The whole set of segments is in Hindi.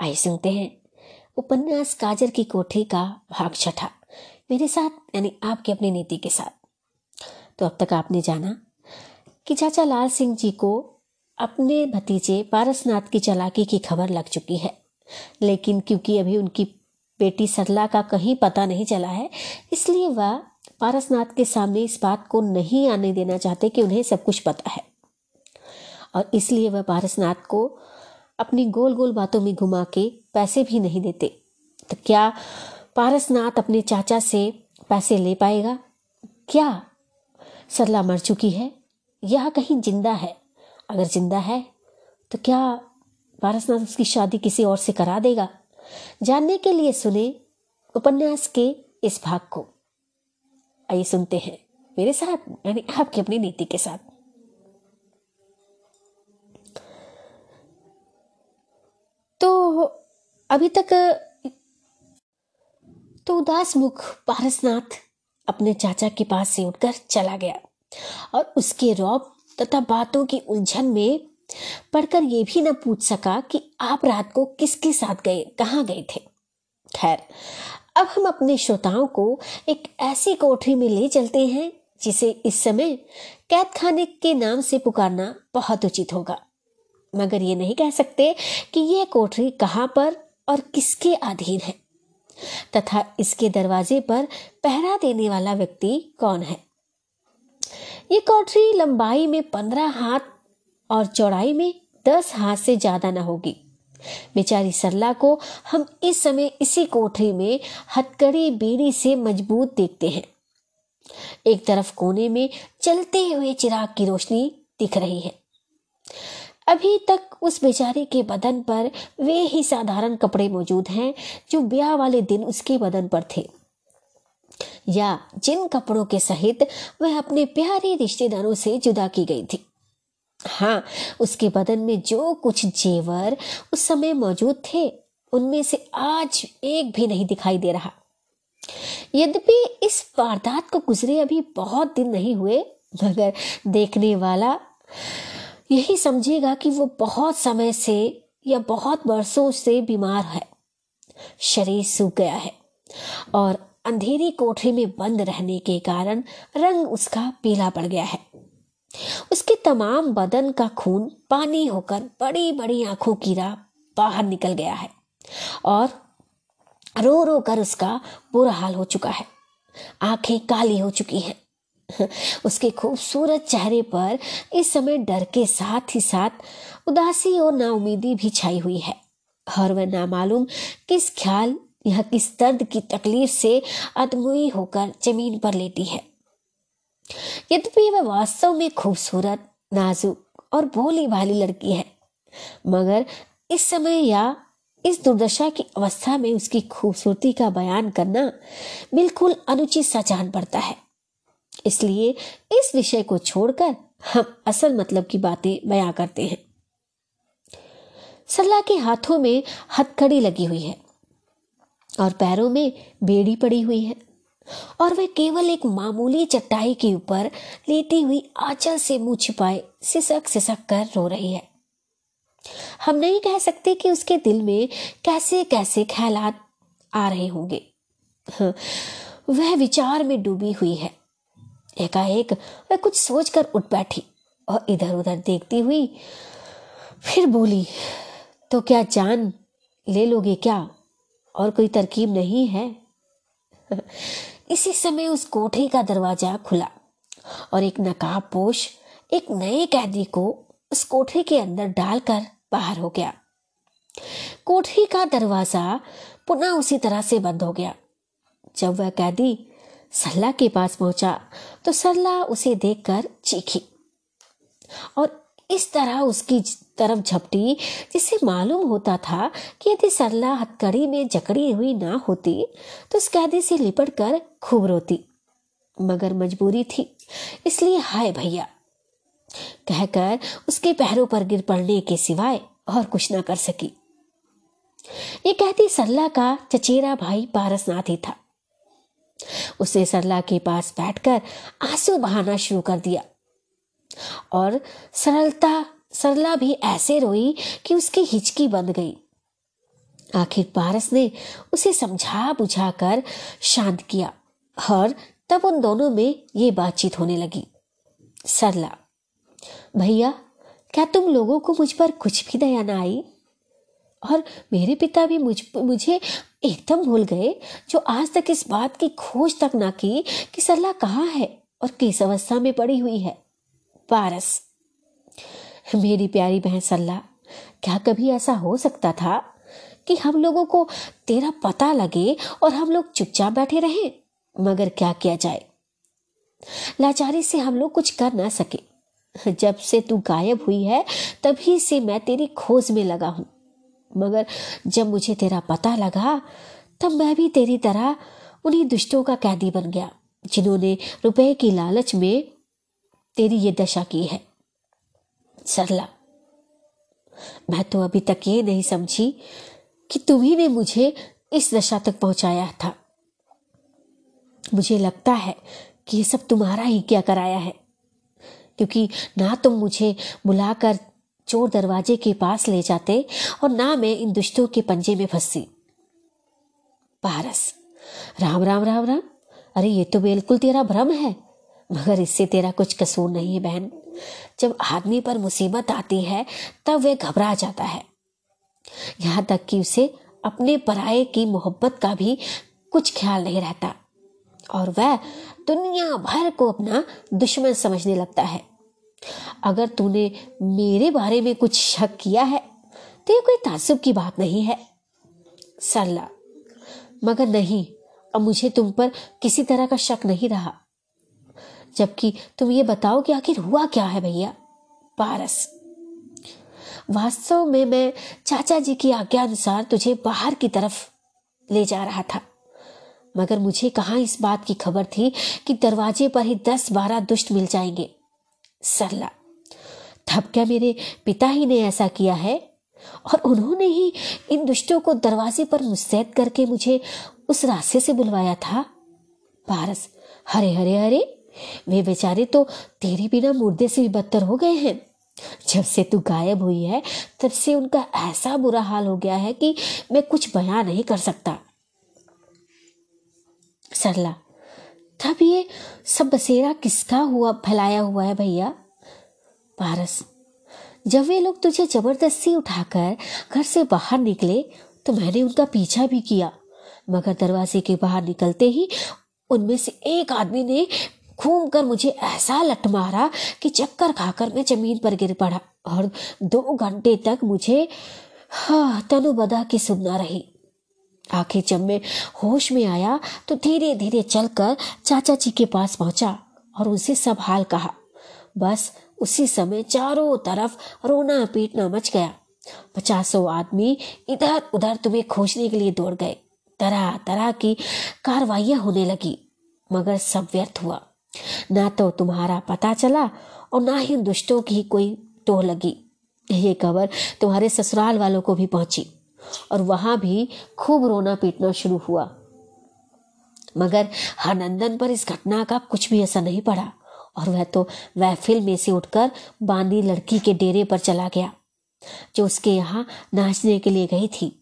आइए सुनते हैं। उपन्यास काजर की कोठी का भाग छठा। मेरे साथ, यानी आपकी अपनी नीति के साथ। तो अब तक आपने जाना कि चाचा लाल सिंह जी को अपने भतीजे पारसनाथ की चलाकी की खबर लग चुकी है। लेकिन क्योंकि अभी उनकी बेटी सरला का कहीं पता नहीं चला है, इसलिए वह पारसनाथ के सामने इस बात को नहीं आने देना चाहते कि उन्हें सब कुछ पता है। और इसलिए वह पारसनाथ को अपनी गोल गोल बातों में घुमा के पैसे भी नहीं देते। तो क्या पारसनाथ अपने चाचा से पैसे ले पाएगा? क्या? सरला मर चुकी है। यह कहीं ज़िंदा है। अगर ज़िंदा है तो क्या पारसनाथ उसकी शादी किसी और से करा देगा? जानने के लिए सुने उपन्यास के इस भाग को। आइए सुनते हैं। मेरे साथ, यानी आपकी अपनी नीति के साथ। अभी तक तो उदास मुख पारसनाथ अपने चाचा के पास से उठकर चला गया और उसके रौब तथा बातों की उलझन में पढ़कर ये भी न पूछ सका कि आप रात को किसके साथ गए, कहाँ गए थे। खैर, अब हम अपने श्रोताओं को एक ऐसी कोठरी में ले चलते हैं, जिसे इस समय कैद खाने के नाम से पुकारना बहुत उचित होगा। मगर ये नहीं कह सकते कि यह कोठरी कहाँ पर और किसके अधीन है? तथा इसके दरवाजे पर पहरा देने वाला व्यक्ति कौन है? ये कोठरी लंबाई में पंद्रह हाथ और चौड़ाई में दस हाथ से ज़्यादा न होगी। बेचारी सरला को हम इस समय इसी कोठरी में हथकड़ी बीड़ी से मज़बूत देखते हैं। एक तरफ़ कोने में चलते हुए चिराग की रोशनी दिख रही है। अभी तक उस बेचारे के बदन पर वे ही साधारण कपड़े मौजूद हैं, जो ब्याह वाले दिन उसके बदन पर थे। या जिन कपड़ों के सहित वह अपने प्यारे रिश्तेदारों से जुदा की गई थी। हाँ उसके बदन में जो कुछ जेवर उस समय मौजूद थे, उनमें से आज एक भी नहीं दिखाई दे रहा। यद्यपि इस वारदात को गुजरे अभी बहुत दिन नहीं हुए, मगर देखने वाला यही समझेगा कि वो बहुत समय से या बहुत वर्षों से बीमार है। शरीर सूख गया है और अंधेरी कोठरी में बंद रहने के कारण रंग उसका पीला पड़ गया है। उसके तमाम बदन का खून पानी होकर बड़ी बड़ी आँखों की राह बाहर निकल गया है और रो रो कर उसका बुरा हाल हो चुका है। आँखें काली हो चुकी हैं। उसके खूबसूरत चेहरे पर इस समय डर के साथ ही साथ उदासी और नाउमीदी भी छाई हुई है। और वह नामालूम किस ख्याल या किस दर्द की तकलीफ़ से अदमुई होकर ज़मीन पर लेटी है। यद्यपि वह वास्तव में खूबसूरत, नाजुक और भोली भाली लड़की है, मगर इस समय या इस दुर्दशा की अवस्था में उसकी खूबसूरती का बयान करना बिल्कुल अनुचित सा जान पड़ता है। इसलिए इस विषय को छोड़कर हम असल मतलब की बातें बयां करते हैं। सरला के हाथों में हथकड़ी लगी हुई है और पैरों में बेड़ी पड़ी हुई है और वह केवल एक मामूली चट्टाई के ऊपर लेटी हुई आंचल से मुँह छिपाए सिसक सिसक कर रो रही है। हम नहीं कह सकते कि उसके दिल में कैसे कैसे ख्यालात आ रहे होंगे। हाँ, वह विचार में डूबी हुई है। एकाएक वह कुछ सोचकर उठ बैठी और इधर उधर देखती हुई फिर बोली तो क्या जान ले लोगे क्या? और कोई तरकीब नहीं है? इसी समय उस कोठरी का दरवाज़ा खुला और एक नकाब पोश एक नए कैदी को उस कोठरी के अंदर डालकर बाहर हो गया। कोठरी का दरवाज़ा पुनः उसी तरह से बंद हो गया। जब वह कैदी सरला के पास पहुँचा तो सरला उसे देखकर चीखी। और इस तरह उसकी तरफ़ झपटी, जिससे मालूम होता था कि यदि सरला हथकड़ी में जकड़ी हुई ना होती तो उस कैदी से लिपट कर खूब रोती, मगर मजबूरी थी। इसलिए, हाय भैया, कहकर उसके पैरों पर गिर पड़ने के सिवाय और कुछ ना कर सकी। ये कहती सरला का चचेरा भाई पारसनाथ ही था। उसने सरला के पास बैठकर आँसू बहाना शुरू कर दिया। और सरलता, सरला भी ऐसे रोई कि उसकी हिचकी बंद गई। आखिर पारस ने उसे समझा बुझाकर शांत किया और तब उन दोनों में ये बातचीत होने लगी। सरला, भैया, क्या तुम लोगों को मुझ पर कुछ भी दया ना आई? और मेरे पिता भी मुझ, मुझे एकदम भूल गए जो आज तक इस बात की खोज तक ना की कि सरला कहाँ है और किस अवस्था में पड़ी हुई है। पारस मेरी प्यारी बहन सल्ला, क्या कभी ऐसा हो सकता था कि हम लोगों को तेरा पता लगे और हम लोग चुपचाप बैठे रहे? मगर क्या किया जाए? लाचारी से हम लोग कुछ कर ना सके। जब से तू गायब हुई है, तभी से मैं तेरी खोज में लगा हूँ। मगर जब मुझे तेरा पता लगा, तब मैं भी तेरी तरह उन्हीं दुष्टों का कैदी बन गया, जिन्होंने रुपए की लालच में तेरी ये दशा की है। सरला, मैं तो अभी तक ये नहीं समझी कि तुम्ही ने मुझे इस दशा तक पहुँचाया था। मुझे लगता है कि ये सब तुम्हारा ही क्या कराया है, क्योंकि ना तुम मुझे बुलाकर चोर दरवाजे के पास ले जाते और ना मैं इन दुष्टों के पंजे में फंसी। पारस। राम राम राम राम। अरे, ये तो बिल्कुल तेरा भ्रम है। मगर इससे तेरा कुछ कसूर नहीं है, बहन। जब आदमी पर मुसीबत आती है, तब वह घबरा जाता है। यहाँ तक कि उसे अपने पराये की मोहब्बत का भी कुछ ख्याल नहीं रहता। और वह दुनिया भर को अपना दुश्मन समझने लगता है। अगर तूने मेरे बारे में कुछ शक किया है तो ये कोई तासुब की बात नहीं है। सरला मगर नहीं, अब मुझे तुम पर किसी तरह का शक नहीं रहा। जबकि तुम ये बताओ कि आखिर हुआ क्या है भैया? पारस। वास्तव में मैं चाचा जी की आज्ञा अनुसार तुझे बाहर की तरफ़ ले जा रहा था। मगर मुझे कहा इस बात की खबर थी कि दरवाजे पर ही दस बारह दुष्ट मिल जाएँगे? सरला। तब क्या मेरे पिता ही ने ऐसा किया है? और उन्होंने ही इन दुष्टों को दरवाजे पर मुस्तैद करके मुझे उस रास्ते से बुलवाया था? पारस, हरे हरे हरे, वे बेचारे तो तेरे बिना मुर्दे से भी बदतर हो गए हैं। जब से तू गायब हुई है, तब से उनका ऐसा बुरा हाल हो गया है कि मैं कुछ बयान नहीं कर सकता। सरला तब ये सब बसेरा किसका हुआ, फैलाया हुआ है भैया? पारस, जब वे लोग तुझे ज़बरदस्ती उठाकर घर से बाहर निकले तो मैंने उनका पीछा भी किया। मगर दरवाजे के बाहर निकलते ही उनमें से एक आदमी ने घूम कर मुझे ऐसा लट मारा कि चक्कर खाकर मैं ज़मीन पर गिर पड़ा और दो घंटे तक मुझे हाँ तनु बदा की सुनना रही। आखिर जब मैं होश में आया तो धीरे धीरे चलकर चाचा जी के पास पहुँचा और उनसे सब हाल कहा। बस उसी समय चारों तरफ़ रोना पीटना मच गया। पचासों आदमी इधर उधर तुम्हें खोजने के लिए दौड़ गए। तरह तरह की कार्रवाइयाँ होने लगी, मगर सब व्यर्थ हुआ। ना तो तुम्हारा पता चला और ना ही दुष्टों की कोई टोह लगी। ये खबर तुम्हारे ससुराल वालों को भी पहुँची। और वहाँ भी खूब रोना पीटना शुरू हुआ। मगर हरनंदन पर इस घटना का कुछ भी असर नहीं पड़ा और वह तो वह में से उठकर बांदी लड़की के डेरे पर चला गया, जो उसके यहाँ नाचने के लिए गई थी।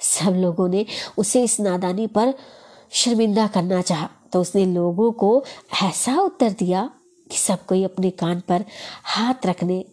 सब लोगों ने उसे इस नादानी पर शर्मिंदा करना चाहा तो उसने लोगों को ऐसा उत्तर दिया कि सब कोई अपने कान पर हाथ रखने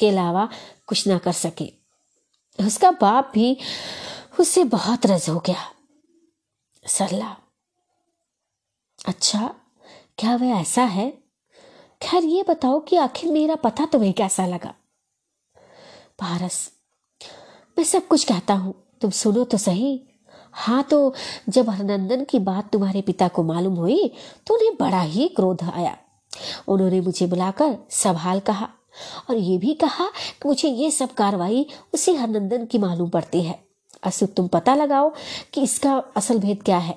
के अलावा कुछ ना कर सके। उसका बाप भी उससे बहुत रज हो गया। सरला अच्छा क्या वह ऐसा है? खैर, ये बताओ कि आखिर मेरा पता तुम्हें कैसा लगा? पारस, मैं सब कुछ कहता हूँ, तुम सुनो तो सही। हाँ तो जब हरनंदन की बात तुम्हारे पिता को मालूम हुई तो उन्हें बड़ा ही क्रोध आया। उन्होंने मुझे बुलाकर सवाल कहा। और ये भी कहा कि मुझे ये सब कार्रवाई उसी हरनंदन की मालूम पड़ती है। असु तुम पता लगाओ कि इसका असल भेद क्या है।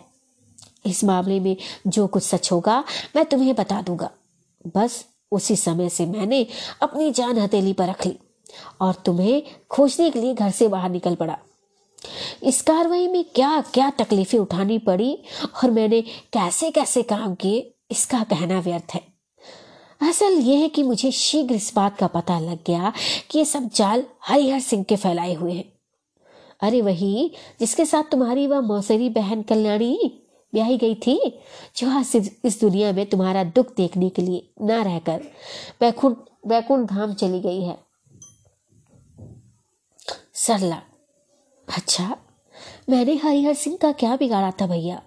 इस मामले में जो कुछ सच होगा, मैं तुम्हें बता दूँगा। बस उसी समय से मैंने अपनी जान हथेली पर रख ली और तुम्हें खोजने के लिए घर से बाहर निकल पड़ा। इस कार्रवाई में क्या क्या तकलीफें उठानी पड़ी और मैंने कैसे कैसे काम किए, इसका कहना व्यर्थ है। असल यह है कि मुझे शीघ्र इस बात का पता लग गया कि ये सब जाल हरिहर सिंह के फैलाए हुए हैं। अरे वही, जिसके साथ तुम्हारी वह मौसरी बहन कल्याणी ब्याही गई थी, जो इस दुनिया में तुम्हारा दुख देखने के लिए ना रहकर वैकुंठ वैकुंठ धाम चली गई है। सरला अच्छा मैंने हरिहर सिंह का क्या बिगाड़ा था भैया,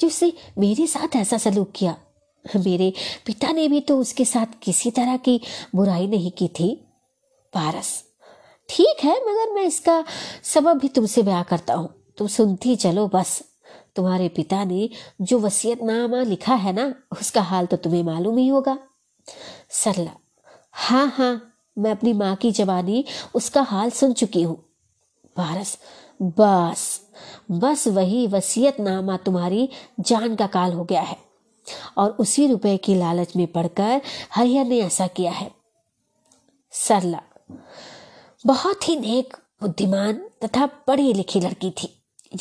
जिससे मेरे साथ ऐसा सलूक किया? मेरे पिता ने भी तो उसके साथ किसी तरह की बुराई नहीं की थी। पारस ठीक है, मगर मैं इसका सबब भी तुमसे ब्याह करता हूँ। तुम सुनती चलो बस। तुम्हारे पिता ने जो वसीयतनामा लिखा है ना, उसका हाल तो तुम्हें मालूम ही होगा। सरला। हाँ हाँ मैं अपनी माँ की जवानी उसका हाल सुन चुकी हूँ। पारस बस। बस वही वसीयतनामा तुम्हारी जान का काल हो गया है। और उसी रुपए की लालच में पड़कर हरिहर ने ऐसा किया है। सरला, बहुत ही नेक, बुद्धिमान तथा पढ़ी लिखी लड़की थी।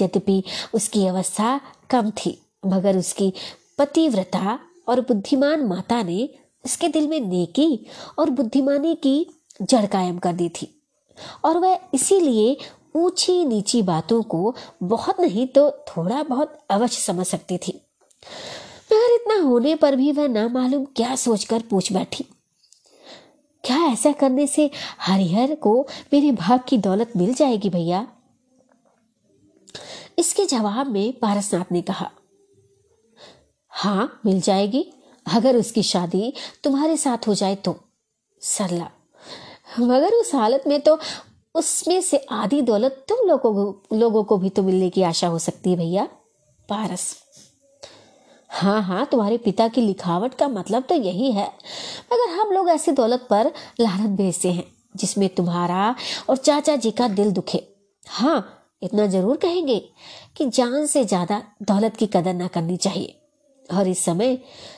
यद्यपि उसकी अवस्था कम थी, मगर उसकी पतिव्रता और बुद्धिमान माता ने उसके दिल में नेकी और बुद्धिमानी की जड़ कायम कर दी थी। और वह इसीलिए ऊँची नीची बातों को बहुत नहीं तो थोड़ा बहुत अवश्य समझ सकती थी। मगर इतना होने पर भी वह ना मालूम क्या सोचकर पूछ बैठी। क्या ऐसा करने से हरिहर को मेरे भाग की दौलत मिल जाएगी भैया? इसके जवाब में पारसनाथ ने कहा हाँ मिल जाएगी। अगर उसकी शादी तुम्हारे साथ हो जाए तो सरला मगर उस हालत में तो उसमें से आधी दौलत तुम लोगों लोगों को भी तो मिलने की आशा हो सकती है भैया, पारस। हाँ हाँ तुम्हारे पिता की लिखावट का मतलब तो यही है। मगर हम लोग ऐसी दौलत पर लानत भेजते हैं, जिसमें तुम्हारा और चाचा जी का दिल दुखे। हाँ इतना ज़रूर कहेंगे कि जान से ज़्यादा दौलत की कदर ना करनी चाहिए। और इस समय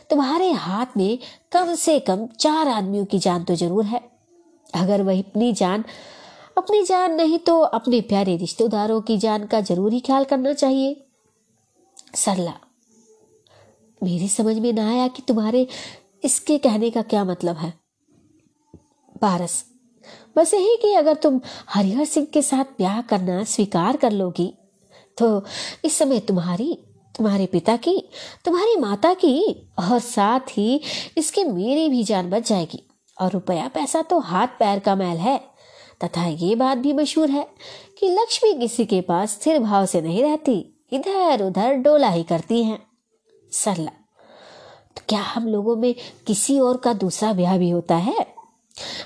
तुम्हारे हाथ में कम से कम चार आदमियों की जान तो ज़रूर है। अगर वह अपनी जान अपनी जान नहीं तो अपने प्यारे रिश्तेदारों की जान का ज़रूर ख्याल करना चाहिए। सरला मेरी समझ में ना आया कि तुम्हारे इसके कहने का क्या मतलब है। पारस बस यही कि अगर तुम हरिहर सिंह के साथ ब्याह करना स्वीकार कर लोगी तो इस समय तुम्हारी, तुम्हारे पिता की, तुम्हारी माता की और साथ ही इसके मेरी भी जान बच जाएगी और रुपया पैसा तो हाथ पैर का मैल है। तथा ये बात भी मशहूर है कि लक्ष्मी किसी के पास स्थिर भाव से नहीं रहती इधर उधर डोला ही करती हैं। सरला। तो क्या हम लोगों में किसी और का दूसरा ब्याह भी होता है?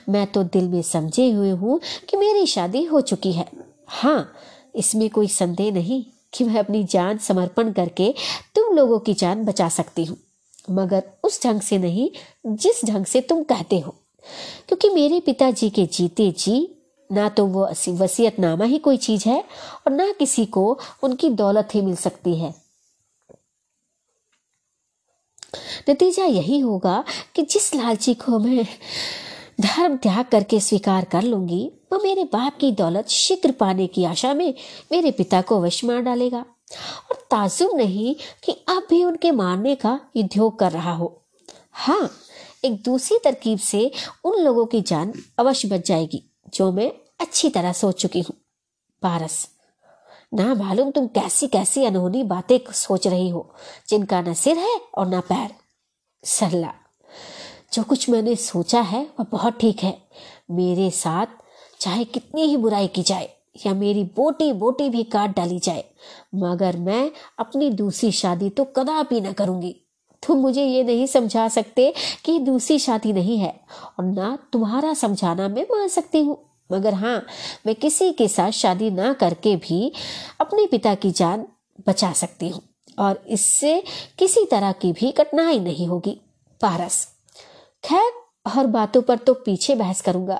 मैं तो दिल में समझे हुए हूँ कि मेरी शादी हो चुकी है। हाँ इसमें कोई संदेह नहीं कि मैं अपनी जान समर्पण करके तुम लोगों की जान बचा सकती हूँ। मगर उस ढंग से नहीं, जिस ढंग से तुम कहते हो। क्योंकि मेरे पिताजी के जीते जी, ना तो वो वसीयतनामा ही कोई चीज़ है और ना किसी को उनकी दौलत ही मिल सकती है। नतीजा यही होगा कि जिस लालची को मैं धर्म त्याग करके स्वीकार कर लूँगी, वो मेरे बाप की दौलत शीघ्र पाने की आशा में मेरे पिता को वश मार डालेगा। और ताजुब नहीं कि अब भी उनके मारने का उद्योग कर रहा हो। हाँ एक दूसरी तरकीब से उन लोगों की जान अवश्य बच जाएगी, जो मैं अच्छी तरह सोच चुकी हूँ। पारस। ना मालूम तुम कैसी कैसी अनहोनी बातें सोच रही हो, जिनका न सिर है और न पैर। सरला जो कुछ मैंने सोचा है, वह बहुत ठीक है। मेरे साथ चाहे कितनी ही बुराई की जाए, या मेरी बोटी बोटी भी काट डाली जाए, मगर मैं अपनी दूसरी शादी तो कदापि ना करूँगी। तुम मुझे ये नहीं समझा सकते कि दूसरी शादी नहीं है, और ना तुम्हारा समझाना मैं मान सकती हूँ। मगर हाँ मैं किसी के साथ शादी ना करके भी अपने पिता की जान बचा सकती हूँ। और इससे किसी तरह की भी कठिनाई नहीं होगी। पारस। खैर हर बातों पर तो पीछे बहस करूँगा।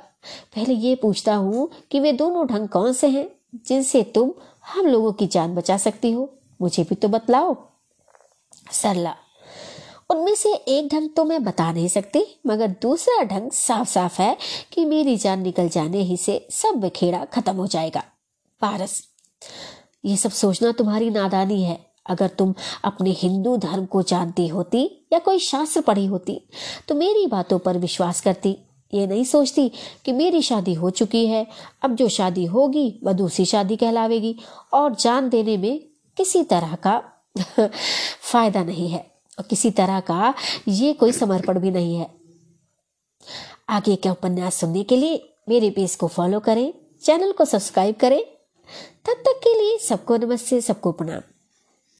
पहले ये पूछता हूँ कि वे दोनों ढंग कौन से हैं, जिनसे तुम हम लोगों की जान बचा सकती हो? मुझे भी तो बतलाओ। सरला। उनमें से एक ढंग तो मैं बता नहीं सकती, मगर दूसरा ढंग साफ़ साफ़ है कि मेरी जान निकल जाने ही से सब बिखेड़ा खत्म हो जाएगा। पारस, ये सब सोचना तुम्हारी नादानी है। अगर तुम अपने हिंदू धर्म को जानती होती या कोई शास्त्र पढ़ी होती तो मेरी बातों पर विश्वास करती। ये नहीं सोचती कि मेरी शादी हो चुकी है, अब जो शादी होगी वह दूसरी शादी कहलावेगी, और जान देने में किसी तरह का फ़ायदा नहीं है। किसी तरह का ये कोई समर्पण भी नहीं है। आगे का उपन्यास सुनने के लिए मेरे पेज को फॉलो करें चैनल को सब्सक्राइब करें। तब तक के लिए सबको नमस्ते, सबको प्रणाम।